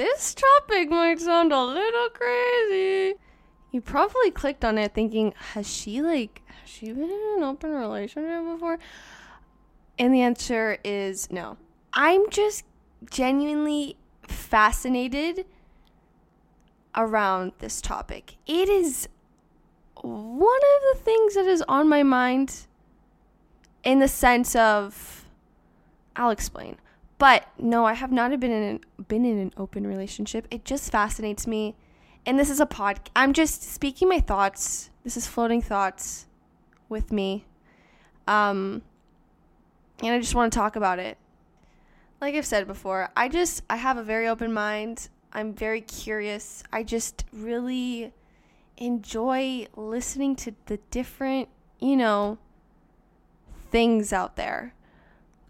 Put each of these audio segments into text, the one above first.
this topic might sound a little crazy. You probably clicked on it thinking, has she like has she been in an open relationship before? And the answer is no. I'm just genuinely fascinated around this topic. It is one of the things that is on my mind in the sense of I'll explain. But no, I have not been in an, been in an open relationship. It just fascinates me. And this is a pod I'm just speaking my thoughts. This is floating thoughts with me. Um and I just want to talk about it. Like I've said before, I just I have a very open mind. I'm very curious. I just really enjoy listening to the different, you know, things out there.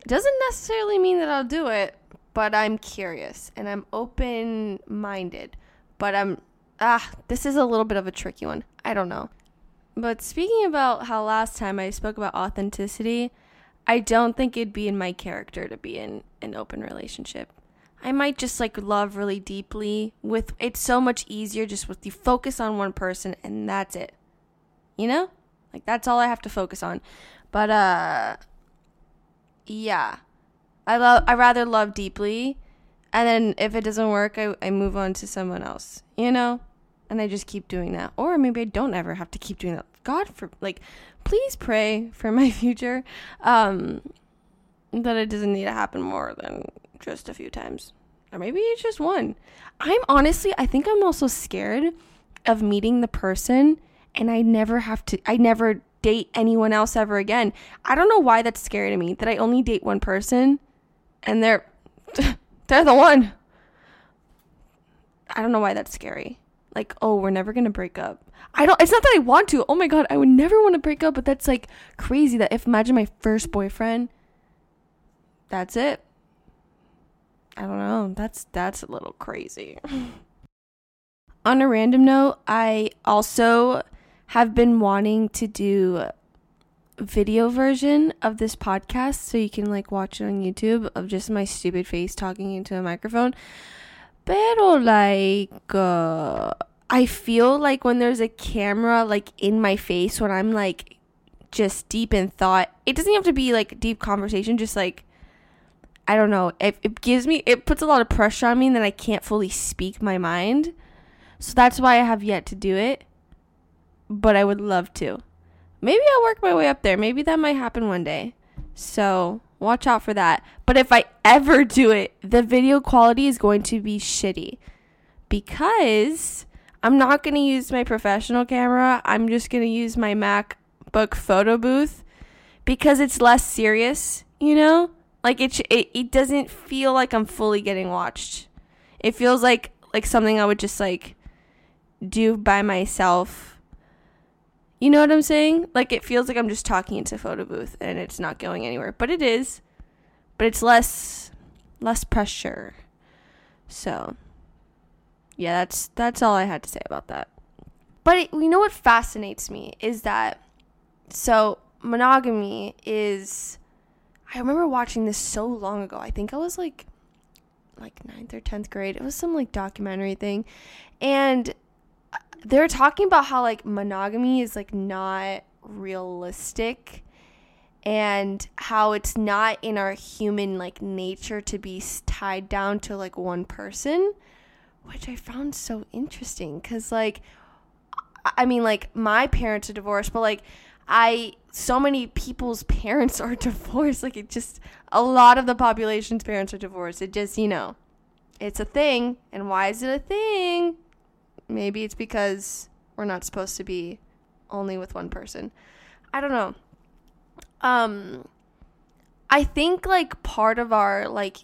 Doesn't necessarily mean that I'll do it, but I'm curious and I'm open minded. But I'm, ah, this is a little bit of a tricky one. I don't know. But speaking about how last time I spoke about authenticity, I don't think it'd be in my character to be in an open relationship. I might just like love really deeply with it's so much easier just with you focus on one person and that's it. You know? Like that's all I have to focus on. But uh yeah. I love I rather love deeply and then if it doesn't work I, I move on to someone else. You know? And I just keep doing that. Or maybe I don't ever have to keep doing that. God for like please pray for my future. Um that it doesn't need to happen more than just a few times. Or maybe it's just one. I'm honestly, I think I'm also scared of meeting the person and I never have to, I never date anyone else ever again. I don't know why that's scary to me that I only date one person and they're, they're the one. I don't know why that's scary. Like, oh, we're never going to break up. I don't, it's not that I want to. Oh my God, I would never want to break up, but that's like crazy that if imagine my first boyfriend, that's it I don't know. That's that's a little crazy. On a random note, I also have been wanting to do video version of this podcast so you can like watch it on YouTube of just my stupid face talking into a microphone. Pero like uh, I feel like when there's a camera like in my face when I'm like just deep in thought, it doesn't have to be like deep conversation, just like I don't know. It, it gives me, it puts a lot of pressure on me that I can't fully speak my mind. So that's why I have yet to do it. But I would love to. Maybe I'll work my way up there. Maybe that might happen one day. So watch out for that. But if I ever do it, the video quality is going to be shitty. Because I'm not going to use my professional camera. I'm just going to use my MacBook photo booth because it's less serious, you know? Like it, it it doesn't feel like I'm fully getting watched. It feels like like something I would just like do by myself. You know what I'm saying? Like it feels like I'm just talking into photo booth and it's not going anywhere, but it is. But it's less less pressure. So, yeah, that's that's all I had to say about that. But it, you know what fascinates me is that so monogamy is I remember watching this so long ago. I think I was like like ninth or 10th grade. It was some like documentary thing. And they were talking about how like monogamy is like not realistic and how it's not in our human like nature to be tied down to like one person, which I found so interesting cuz like I mean like my parents are divorced, but like I so many people's parents are divorced. Like it just a lot of the population's parents are divorced. It just, you know, it's a thing. And why is it a thing? Maybe it's because we're not supposed to be only with one person. I don't know. Um I think like part of our like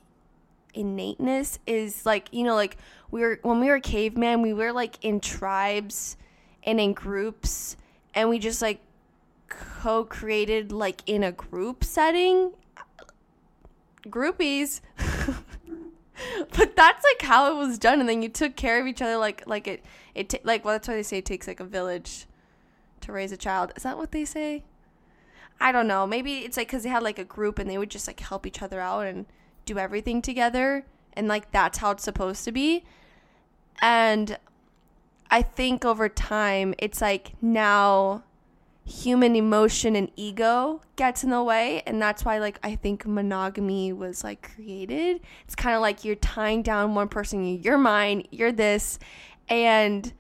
innateness is like, you know, like we were when we were caveman, we were like in tribes and in groups and we just like co-created like in a group setting groupies but that's like how it was done and then you took care of each other like like it it t- like well that's why they say it takes like a village to raise a child. Is that what they say? I don't know. Maybe it's like because they had like a group and they would just like help each other out and do everything together and like that's how it's supposed to be. And I think over time, it's like now human emotion and ego gets in the way and that's why like i think monogamy was like created. It's kind of like you're tying down one person you're mine you're this and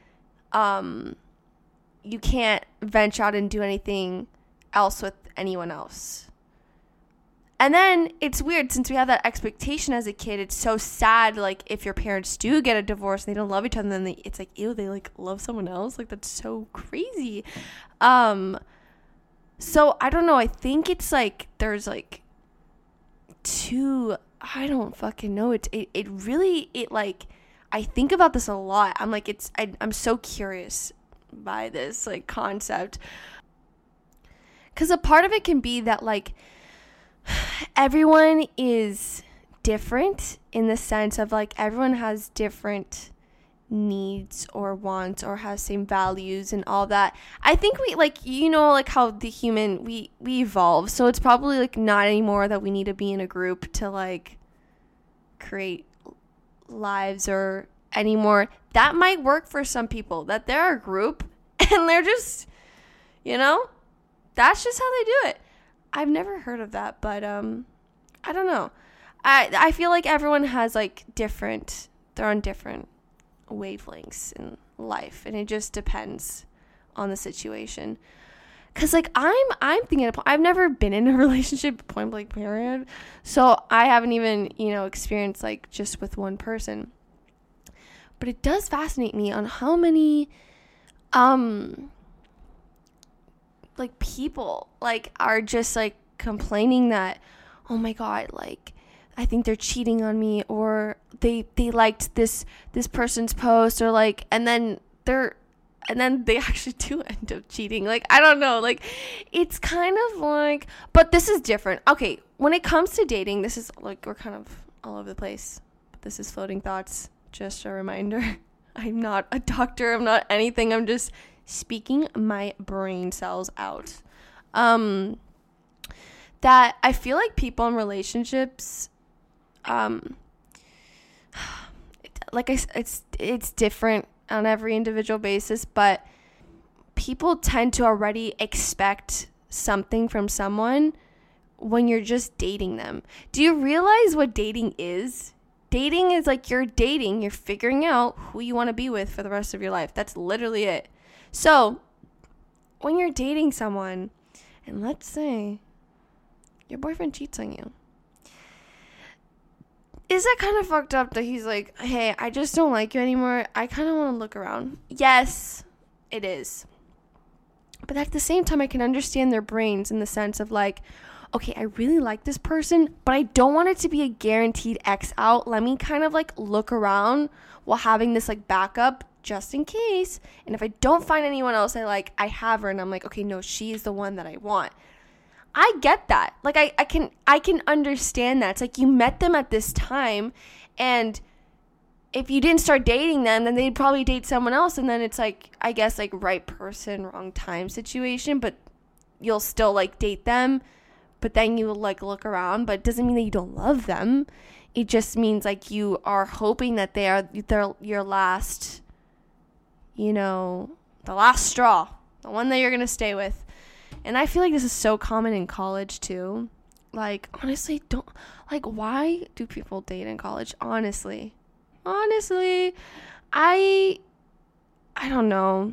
um you can't venture out and do anything else with anyone else and then it's weird since we have that expectation as a kid. It's so sad. Like if your parents do get a divorce and they don't love each other, then they, it's like ew, they like love someone else. Like that's so crazy. Um, so I don't know. I think it's like there's like two. I don't fucking know. It it it really it like I think about this a lot. I'm like it's I, I'm so curious by this like concept because a part of it can be that like everyone is different in the sense of like everyone has different needs or wants or has same values and all that. I think we like you know like how the human we we evolve. So it's probably like not anymore that we need to be in a group to like create lives or anymore. That might work for some people that they're a group and they're just you know that's just how they do it. I've never heard of that, but um, I don't know. I I feel like everyone has like different. They're on different wavelengths in life, and it just depends on the situation. Cause like I'm I'm thinking I've never been in a relationship point blank period, so I haven't even you know experienced like just with one person. But it does fascinate me on how many um like people like are just like complaining that oh my god like I think they're cheating on me or they they liked this this person's post or like and then they're and then they actually do end up cheating. Like I don't know, like it's kind of like but this is different. Okay, when it comes to dating, this is like we're kind of all over the place. But this is floating thoughts. Just a reminder. I'm not a doctor, I'm not anything. I'm just speaking my brain cells out. Um, that I feel like people in relationships, um, like I, it's it's different on every individual basis, but people tend to already expect something from someone when you're just dating them. Do you realize what dating is? Dating is like you're dating, you're figuring out who you want to be with for the rest of your life. That's literally it. So, when you're dating someone, and let's say your boyfriend cheats on you, is that kind of fucked up that he's like, hey, I just don't like you anymore. I kind of want to look around. Yes, it is. But at the same time, I can understand their brains in the sense of like, okay, I really like this person, but I don't want it to be a guaranteed X out. Let me kind of like look around while having this like backup just in case. And if I don't find anyone else I like, I have her and I'm like, okay, no, she's the one that I want. I get that. Like I, I can I can understand that. It's like you met them at this time and if you didn't start dating them, then they'd probably date someone else and then it's like I guess like right person, wrong time situation, but you'll still like date them, but then you like look around, but it doesn't mean that you don't love them. It just means like you are hoping that they are they're your last you know, the last straw, the one that you're going to stay with. And I feel like this is so common in college too. Like, honestly, don't, like, why do people date in college? Honestly. Honestly, I, I don't know.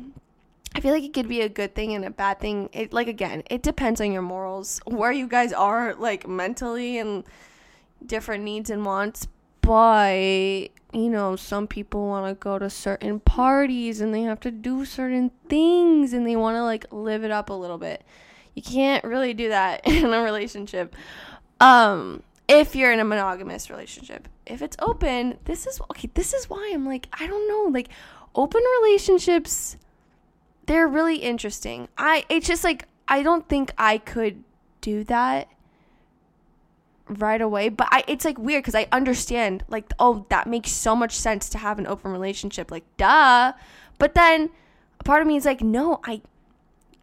I feel like it could be a good thing and a bad thing. It like again, it depends on your morals, where you guys are like mentally and different needs and wants. But you know, some people want to go to certain parties and they have to do certain things and they want to like live it up a little bit. You can't really do that in a relationship. Um, if you're in a monogamous relationship. If it's open, this is okay, this is why I'm like, I don't know, like open relationships they're really interesting. I it's just like I don't think I could do that right away but i it's like weird because i understand like oh that makes so much sense to have an open relationship like duh. But then a part of me is like no i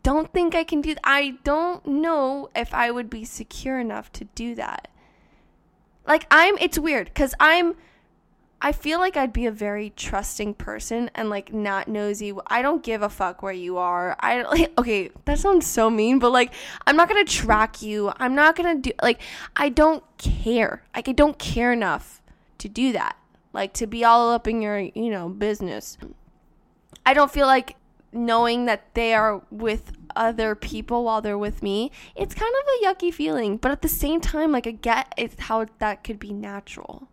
don't think i can do th- i don't know if i would be secure enough to do that. Like i'm it's weird because i'm I feel like I'd be a very trusting person and like not nosy. I don't give a fuck where you are. I like okay, that sounds so mean, but like I'm not going to track you. I'm not going to do like I don't care. Like I don't care enough to do that. Like to be all up in your, you know, business. I don't feel like knowing that they are with other people while they're with me, it's kind of a yucky feeling. But at the same time, like I get it's how that could be natural.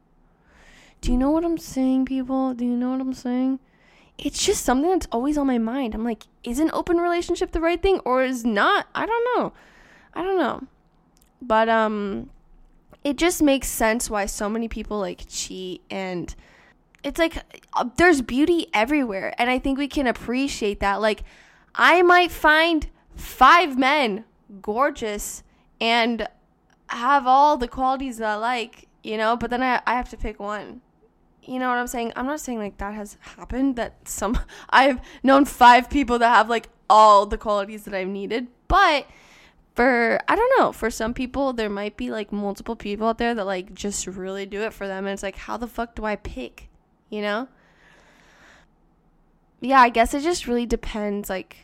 Do you know what I'm saying, people? Do you know what I'm saying? It's just something that's always on my mind. I'm like, is an open relationship the right thing or is not? I don't know. I don't know. But um it just makes sense why so many people like cheat and it's like uh, there's beauty everywhere and I think we can appreciate that. Like I might find five men gorgeous and have all the qualities that I like, you know, but then I, I have to pick one you know what I'm saying? I'm not saying like that has happened that some I've known 5 people that have like all the qualities that I've needed, but for I don't know, for some people there might be like multiple people out there that like just really do it for them and it's like how the fuck do I pick, you know? Yeah, I guess it just really depends like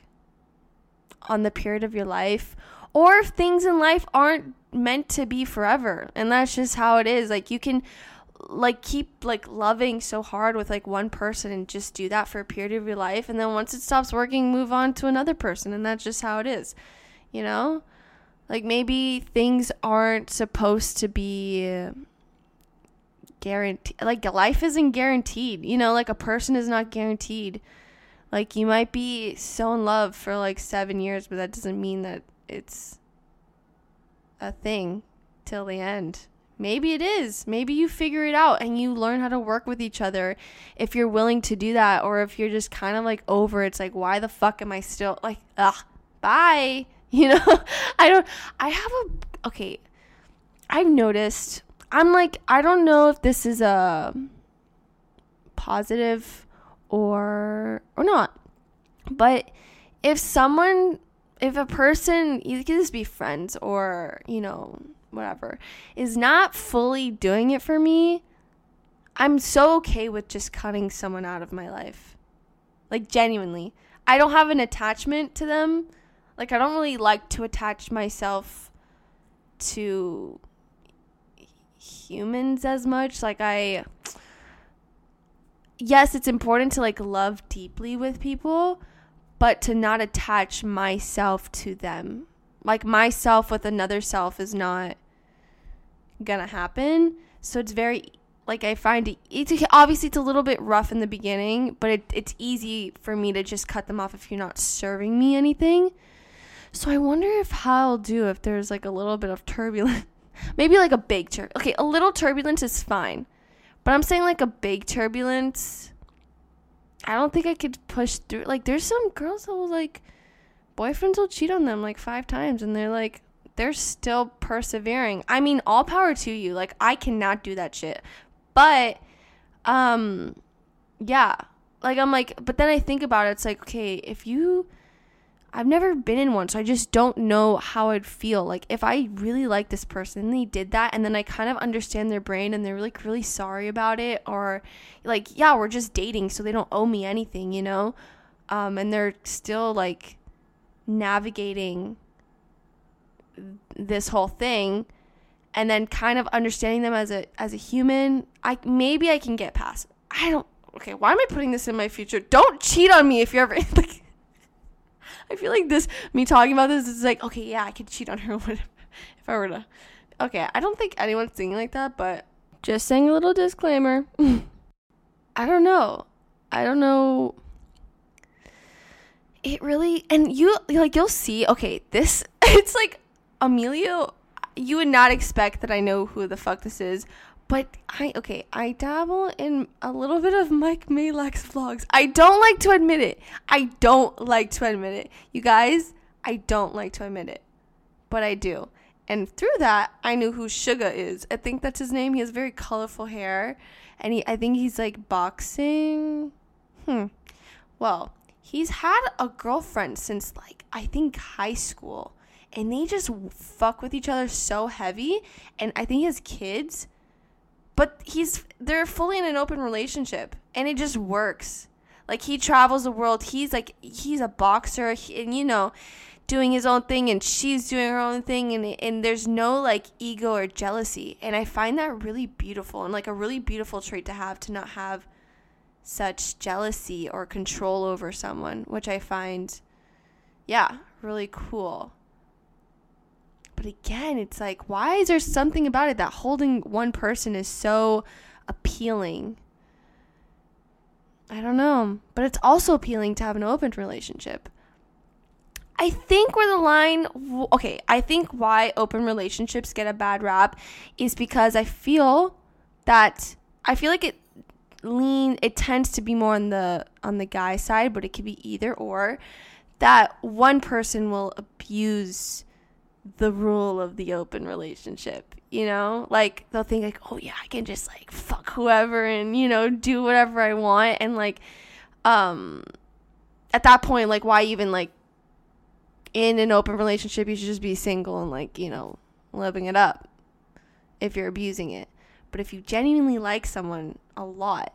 on the period of your life or if things in life aren't meant to be forever and that's just how it is. Like you can like keep like loving so hard with like one person and just do that for a period of your life and then once it stops working move on to another person and that's just how it is you know? Like maybe things aren't supposed to be guaranteed like life isn't guaranteed you know? Like a person is not guaranteed. Like you might be so in love for like 7 years but that doesn't mean that it's a thing till the end Maybe it is. Maybe you figure it out and you learn how to work with each other if you're willing to do that or if you're just kind of like over it's like why the fuck am I still like ugh bye. You know? I don't I have a okay. I've noticed I'm like I don't know if this is a positive or or not but if someone if a person you can just be friends or you know whatever, is not fully doing it for me, I'm so okay with just cutting someone out of my life. Like, genuinely. I don't have an attachment to them. Like, I don't really like to attach myself to humans as much. Like, I. Yes, it's important to like love deeply with people, but to not attach myself to them. Like, myself with another self is not gonna happen. So it's very like I find it it's obviously it's a little bit rough in the beginning, but it, it's easy for me to just cut them off if you're not serving me anything. So I wonder if how I'll do if there's like a little bit of turbulence. Maybe like a big tur okay, a little turbulence is fine. But I'm saying like a big turbulence I don't think I could push through like there's some girls that will like boyfriends will cheat on them like five times and they're like they're still persevering. I mean, all power to you. Like I cannot do that shit. But um yeah. Like I'm like but then I think about it it's like okay, if you I've never been in one, so I just don't know how I'd feel. Like if I really like this person, they did that, and then I kind of understand their brain, and they're like really sorry about it, or like yeah, we're just dating, so they don't owe me anything, you know, um, and they're still like navigating this whole thing and then kind of understanding them as a as a human i maybe i can get past i don't okay why am i putting this in my future? Don't cheat on me if you're ever like i feel like this me talking about this is like okay yeah i could cheat on her if i were to okay i don't think anyone's thinking like that but just saying a little disclaimer. I don't know i don't know. It really and you like you'll see okay this it's like Emilio, you would not expect that I know who the fuck this is. But I okay, I dabble in a little bit of Mike Majlak's vlogs. I don't like to admit it. I don't like to admit it. You guys, I don't like to admit it. But I do. And through that, I knew who Suga is. I think that's his name. He has very colorful hair. And he I think he's like boxing. Hmm. Well, he's had a girlfriend since like I think high school and they just fuck with each other so heavy. And I think his kids but he's they're fully in an open relationship and it just works. Like he travels the world. He's like he's a boxer and you know, doing his own thing and she's doing her own thing and and there's no like ego or jealousy. And I find that really beautiful and like a really beautiful trait to have to not have such jealousy or control over someone, which I find yeah, really cool. But again, it's like why is there something about it that holding one person is so appealing? I don't know. But it's also appealing to have an open relationship. I think where the line, okay, I think why open relationships get a bad rap is because I feel that I feel like it lean it tends to be more on the on the guy side, but it could be either or that one person will abuse the rule of the open relationship you know? Like they'll think like oh yeah i can just like fuck whoever and you know do whatever i want. And like um at that point like why even like in an open relationship you should just be single and like you know living it up if you're abusing it. But if you genuinely like someone a lot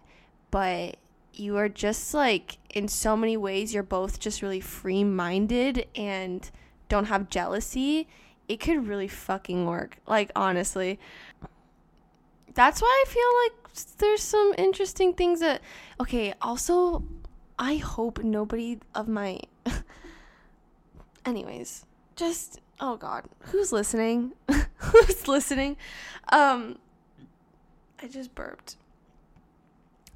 but you are just like in so many ways you're both just really free minded and don't have jealousy it could really fucking work. Like, honestly. That's why I feel like there's some interesting things that. Okay, also, I hope nobody of my. Anyways, just. Oh God. Who's listening? Who's listening? Um. I just burped.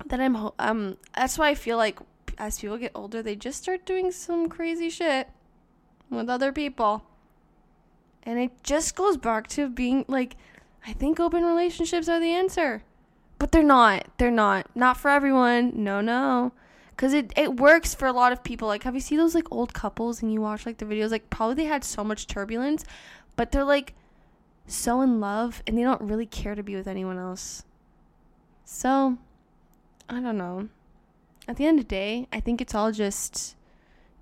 That I'm. Um. That's why I feel like as people get older, they just start doing some crazy shit with other people. And it just goes back to being like, I think open relationships are the answer. But they're not. They're not. Not for everyone. No, no. Because it, it works for a lot of people. Like, have you seen those like old couples and you watch like the videos? Like, probably they had so much turbulence, but they're like so in love and they don't really care to be with anyone else. So, I don't know. At the end of the day, I think it's all just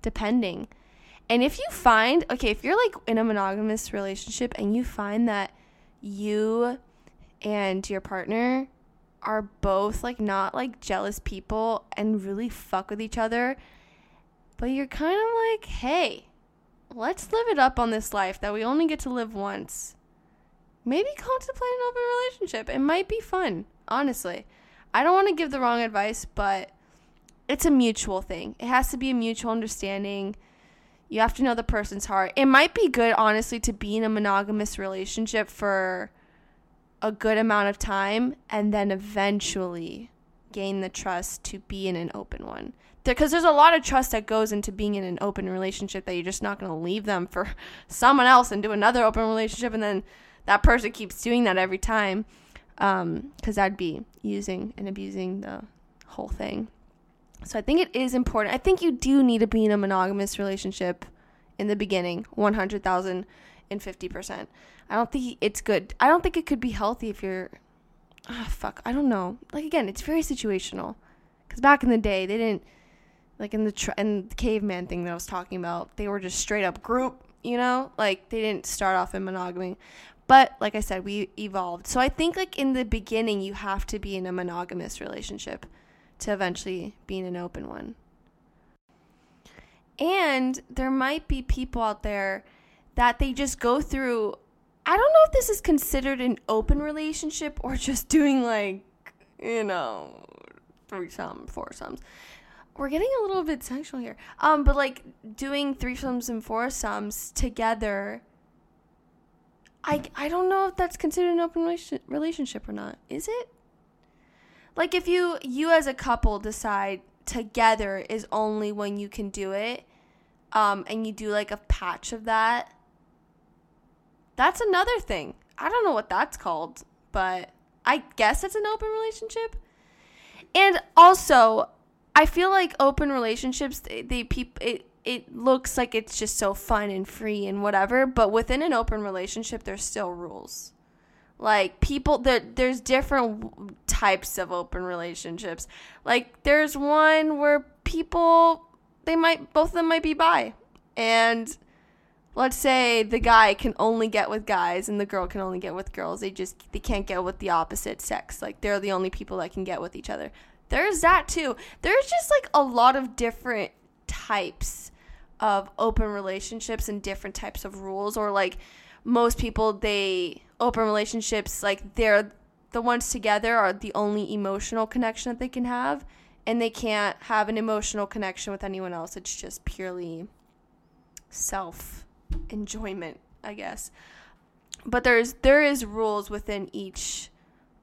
depending. And if you find, okay, if you're like in a monogamous relationship and you find that you and your partner are both like not like jealous people and really fuck with each other, but you're kind of like, hey, let's live it up on this life that we only get to live once. Maybe contemplate an open relationship. It might be fun, honestly. I don't want to give the wrong advice, but it's a mutual thing. It has to be a mutual understanding you have to know the person's heart. It might be good, honestly, to be in a monogamous relationship for a good amount of time and then eventually gain the trust to be in an open one. Because there's a lot of trust that goes into being in an open relationship that you're just not going to leave them for someone else and do another open relationship and then that person keeps doing that every time. Because um, that'd be using and abusing the whole thing. So I think it is important. I think you do need to be in a monogamous relationship in the beginning, 100,050%. I don't think it's good. I don't think it could be healthy if you're ah fuck, I don't know. Like again, it's very situational. Cuz back in the day, they didn't like in the tr- in the caveman thing that I was talking about, they were just straight up group, you know? Like they didn't start off in monogamy. But like I said, we evolved. So I think like in the beginning you have to be in a monogamous relationship to eventually being an open one. And there might be people out there that they just go through. I don't know if this is considered an open relationship or just doing like, you know, threesome, foursomes. We're getting a little bit sexual here. Um, but like doing threesomes and foursomes together. I I don't know if that's considered an open relationship or not. Is it? Like if you you as a couple decide together is only when you can do it um and you do like a patch of that that's another thing. I don't know what that's called but i guess it's an open relationship. And also i feel like open relationships they, they people it it looks like it's just so fun and free and whatever but within an open relationship there's still rules like people that there's different types of open relationships like there's one where people they might both of them might be bi and let's say the guy can only get with guys and the girl can only get with girls. They just they can't get with the opposite sex. Like they're the only people that can get with each other. There's that too. There's just like a lot of different types of open relationships and different types of rules or like most people they open relationships like they're the ones together are the only emotional connection that they can have and they can't have an emotional connection with anyone else. It's just purely self enjoyment, I guess. But there's there is rules within each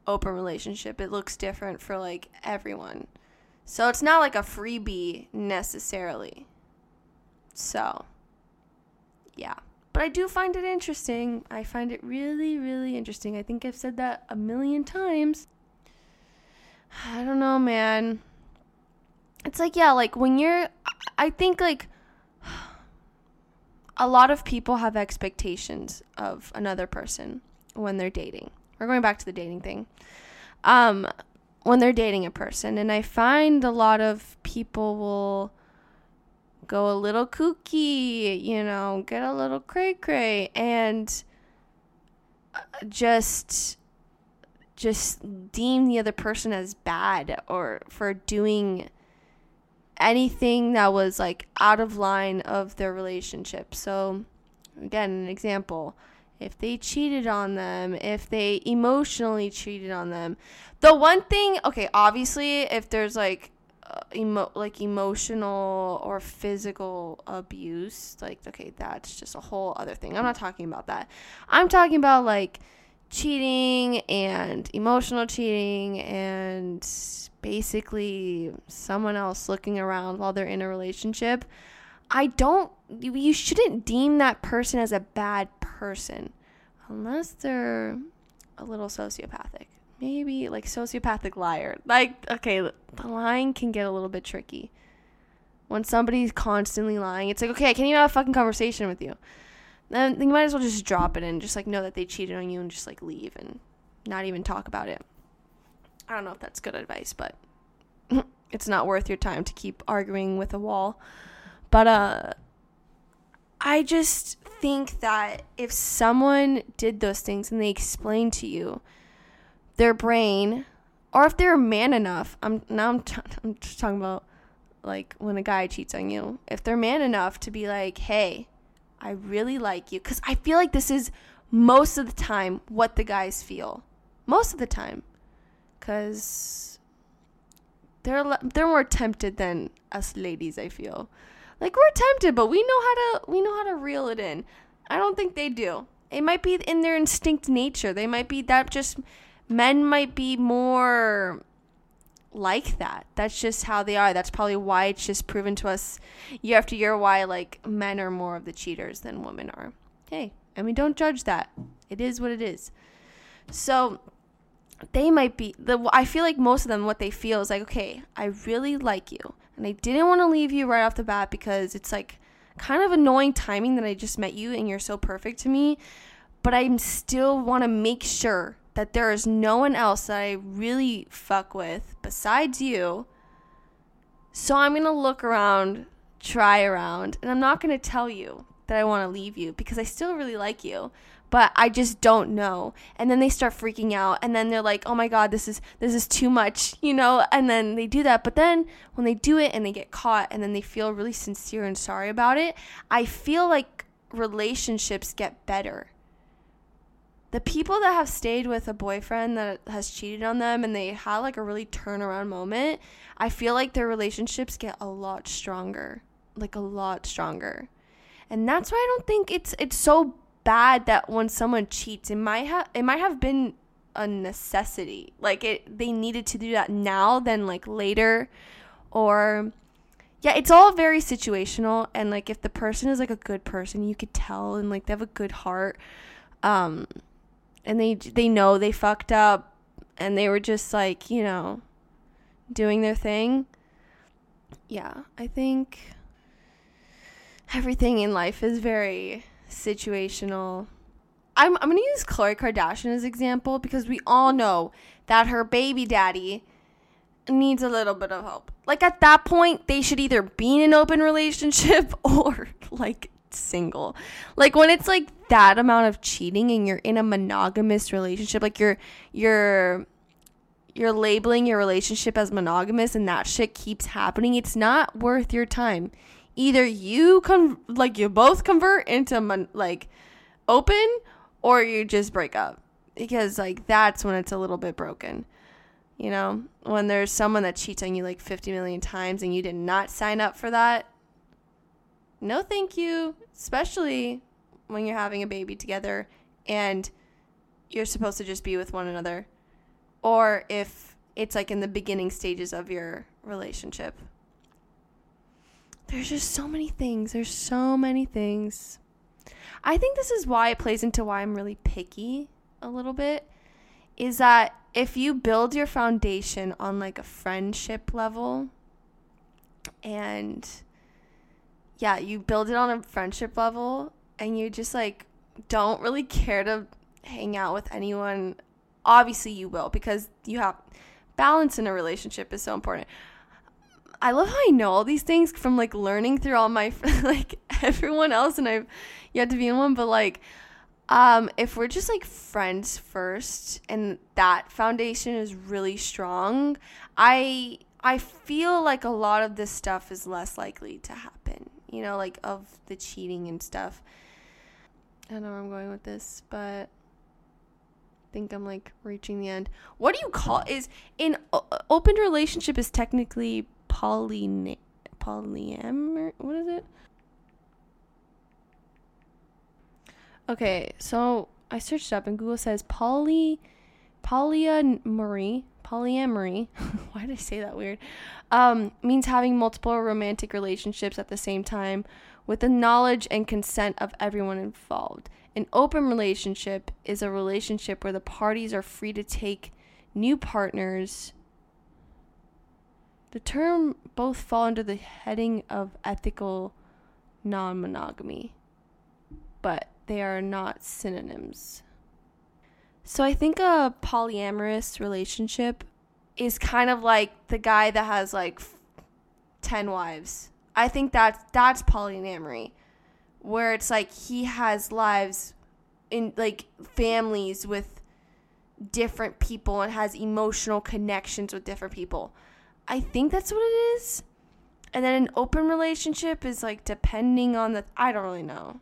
open relationship. It looks different for like everyone. So it's not like a freebie necessarily. So, yeah. But I do find it interesting. I find it really, really interesting. I think I've said that a million times. I don't know, man. It's like, yeah, like when you're, I think like a lot of people have expectations of another person when they're dating. We're going back to the dating thing. Um, when they're dating a person, and I find a lot of people will go a little kooky, you know, get a little cray cray, and uh, just just deem the other person as bad or for doing anything that was like out of line of their relationship. So, again, an example if they cheated on them, if they emotionally cheated on them. The one thing, okay, obviously, if there's like Uh, emo- like emotional or physical abuse, like okay, that's just a whole other thing. I'm not talking about that. I'm talking about like cheating and emotional cheating and basically someone else looking around while they're in a relationship, I don't, you shouldn't deem that person as a bad person unless they're a little sociopathic. Maybe like sociopathic liar. Like, okay, the lying can get a little bit tricky. When somebody's constantly lying, it's like, okay, I can't even have a fucking conversation with you. Then you might as well just drop it and just like know that they cheated on you and just like leave and not even talk about it. I don't know if that's good advice, but it's not worth your time to keep arguing with a wall. But uh I just think that if someone did those things and they explained to you their brain or if they're man enough, I'm now I'm, t- I'm just talking about like when a guy cheats on you. If they're man enough to be like, "Hey, I really like you." Cuz I feel like this is most of the time what the guys feel. Most of the time because they're they're more tempted than us ladies. I feel like we're tempted, but we know how to we know how to reel it in. I don't think they do. It might be in their instinct nature. They might be that just men might be more like that. That's just how they are. That's probably why it's just proven to us year after year why like men are more of the cheaters than women are. Hey, and we don't judge that. It is what it is. So they might be the I feel like most of them what they feel is like, okay, I really like you. And I didn't want to leave you right off the bat because it's like kind of annoying timing that I just met you and you're so perfect to me, but I still want to make sure that there is no one else that I really fuck with besides you. So I'm going to look around, try around, and I'm not going to tell you that I want to leave you because I still really like you but I just don't know. And then they start freaking out and then they're like, "Oh my god, this is this is too much," you know? And then they do that. But then when they do it and they get caught and then they feel really sincere and sorry about it, I feel like relationships get better. The people that have stayed with a boyfriend that has cheated on them and they had like a really turnaround moment, I feel like their relationships get a lot stronger. Like a lot stronger. And that's why I don't think it's it's so bad that when someone cheats, it might have it might have been a necessity. Like it they needed to do that now than like later or yeah, it's all very situational and like if the person is like a good person, you could tell and like they have a good heart um and they they know they fucked up and they were just like, you know, doing their thing. Yeah, I think everything in life is very situational. I'm, I'm going to use Khloe Kardashian as example because we all know that her baby daddy needs a little bit of help. Like at that point, they should either be in an open relationship or like single. Like when it's like that amount of cheating and you're in a monogamous relationship, like you're you're you're labeling your relationship as monogamous and that shit keeps happening, it's not worth your time. Either you con like you both convert into mon- like open or you just break up because like that's when it's a little bit broken. You know, when there's someone that cheats on you like 50 million times and you did not sign up for that. No, thank you. Especially when you're having a baby together and you're supposed to just be with one another. Or if it's like in the beginning stages of your relationship. There's just so many things. There's so many things. I think this is why it plays into why I'm really picky a little bit is that if you build your foundation on like a friendship level and yeah, you build it on a friendship level and you just like don't really care to hang out with anyone, obviously you will because you have balance in a relationship is so important. I love how I know all these things from like learning through all my like everyone else and I've yet to be in one, but like um, if we're just like friends first and that foundation is really strong, I I feel like a lot of this stuff is less likely to happen. You know, like of the cheating and stuff. I don't know where I'm going with this, but I think I'm like reaching the end. What do you call is in open relationship is technically poly polyamor? What is it? Okay, so I searched up and Google says poly polyamory polyamory why did i say that weird? Um, means having multiple romantic relationships at the same time with the knowledge and consent of everyone involved. An open relationship is a relationship where the parties are free to take new partners. The term both fall under the heading of ethical non-monogamy but they are not synonyms. So I think a polyamorous relationship is kind of like the guy that has like 10 wives. I think that that's polyamory where it's like he has lives in like families with different people and has emotional connections with different people. I think that's what it is. And then an open relationship is like depending on the I don't really know.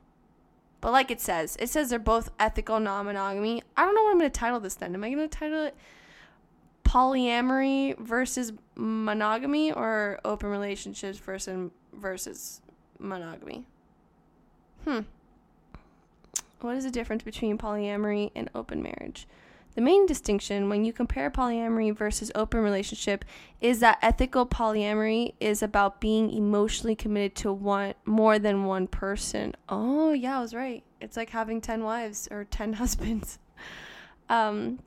But like it says, it says they're both ethical non-monogamy. I don't know what I'm going to title this then. Am I going to title it polyamory versus monogamy or open relationships versus versus monogamy? Hmm. What is the difference between polyamory and open marriage? The main distinction when you compare polyamory versus open relationship is that ethical polyamory is about being emotionally committed to one more than one person. Oh, yeah, I was right. It's like having 10 wives or 10 husbands. Um,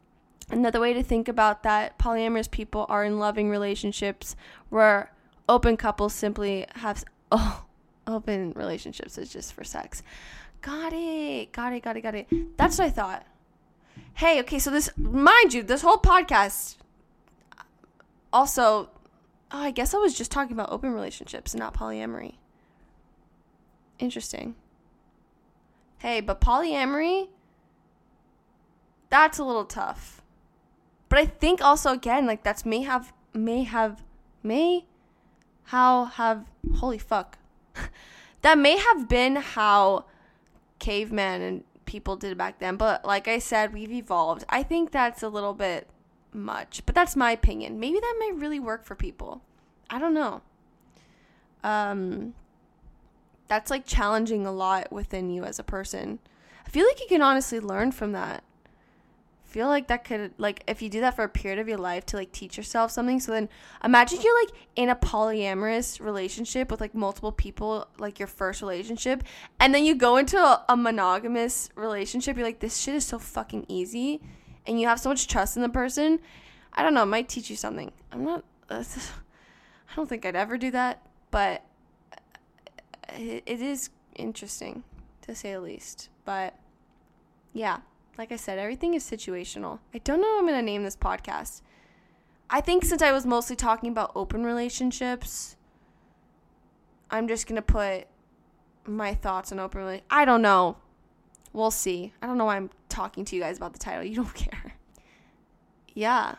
another way to think about that polyamorous people are in loving relationships where open couples simply have oh, open relationships is just for sex. Got it. Got it. Got it. Got it. That's what I thought hey, okay, so this, mind you, this whole podcast also, oh, I guess I was just talking about open relationships not polyamory. Interesting. Hey, but polyamory, that's a little tough. But I think also, again, like that's may have, may have, may how have, holy fuck. that may have been how caveman and people did back then. But like I said, we've evolved. I think that's a little bit much, but that's my opinion. Maybe that might really work for people. I don't know. Um, that's like challenging a lot within you as a person. I feel like you can honestly learn from that feel like that could like if you do that for a period of your life to like teach yourself something so then imagine you're like in a polyamorous relationship with like multiple people like your first relationship and then you go into a, a monogamous relationship you're like this shit is so fucking easy and you have so much trust in the person. I don't know it might teach you something. I'm not uh, i don't think i'd ever do that but it, it is interesting to say the least but yeah like I said, everything is situational. I don't know what I'm going to name this podcast. I think since I was mostly talking about open relationships, I'm just going to put my thoughts on open relationship. I don't know. We'll see. I don't know why I'm talking to you guys about the title. You don't care. Yeah.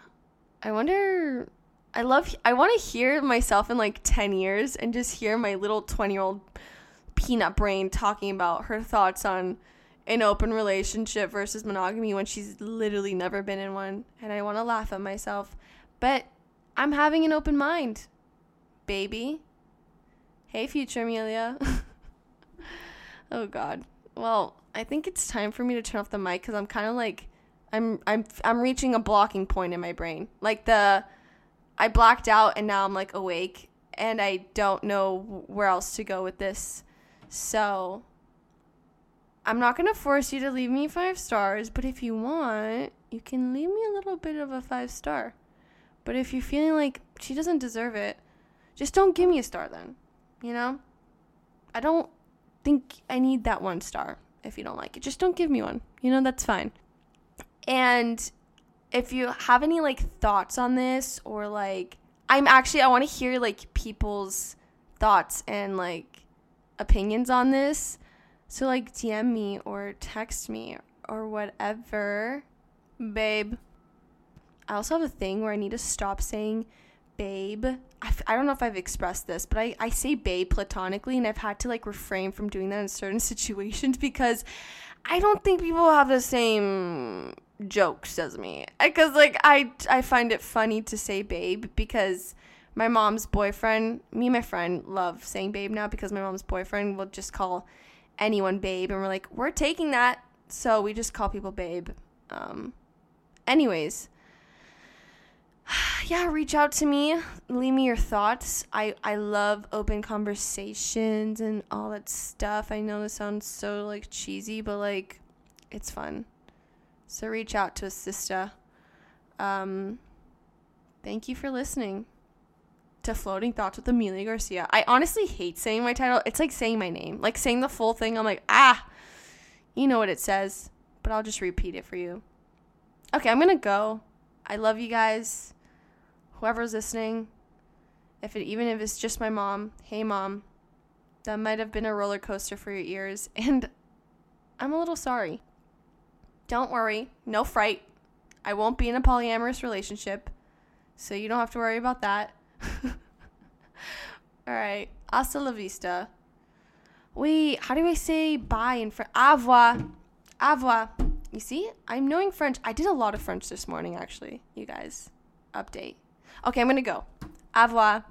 I wonder I love I want to hear myself in like 10 years and just hear my little 20-year-old peanut brain talking about her thoughts on an open relationship versus monogamy when she's literally never been in one and I want to laugh at myself. But I'm having an open mind. Baby. Hey future Amelia. oh god. Well, I think it's time for me to turn off the mic cuz I'm kind of like I'm I'm I'm reaching a blocking point in my brain. Like the I blacked out and now I'm like awake and I don't know where else to go with this. So I'm not going to force you to leave me 5 stars, but if you want, you can leave me a little bit of a 5 star. But if you're feeling like she doesn't deserve it, just don't give me a star then. You know? I don't think I need that one star if you don't like it. Just don't give me one. You know, that's fine. And if you have any like thoughts on this or like I'm actually I want to hear like people's thoughts and like opinions on this. So like DM me or text me or whatever. Babe. I also have a thing where I need to stop saying babe. I f- I don't know if I've expressed this, but I, I say babe platonically, and I've had to like refrain from doing that in certain situations because I don't think people have the same jokes as me. Because like I I find it funny to say babe because my mom's boyfriend, me and my friend love saying babe now because my mom's boyfriend will just call anyone babe, and we're like we're taking that, so we just call people babe. Um, anyways, yeah, reach out to me. Leave me your thoughts. I, I love open conversations and all that stuff. I know this sounds so like cheesy, but like it's fun. So reach out to a sister. Um, thank you for listening to Floating Thoughts with Amelia Garcia. I honestly hate saying my title. It's like saying my name. Like saying the full thing. I'm like, ah, you know what it says. But I'll just repeat it for you. Okay, I'm going to go. I love you guys. Whoever's listening. If it even if it's just my mom. Hey mom. That might have been a roller coaster for your ears and I'm a little sorry. Don't worry, no fright. I won't be in a polyamorous relationship, so you don't have to worry about that. All right, hasta la vista. Wait, how do I say bye in French? Au revoir. Au revoir. You see, I'm knowing French. I did a lot of French this morning, actually, you guys. Update. Okay, I'm gonna go. Au revoir.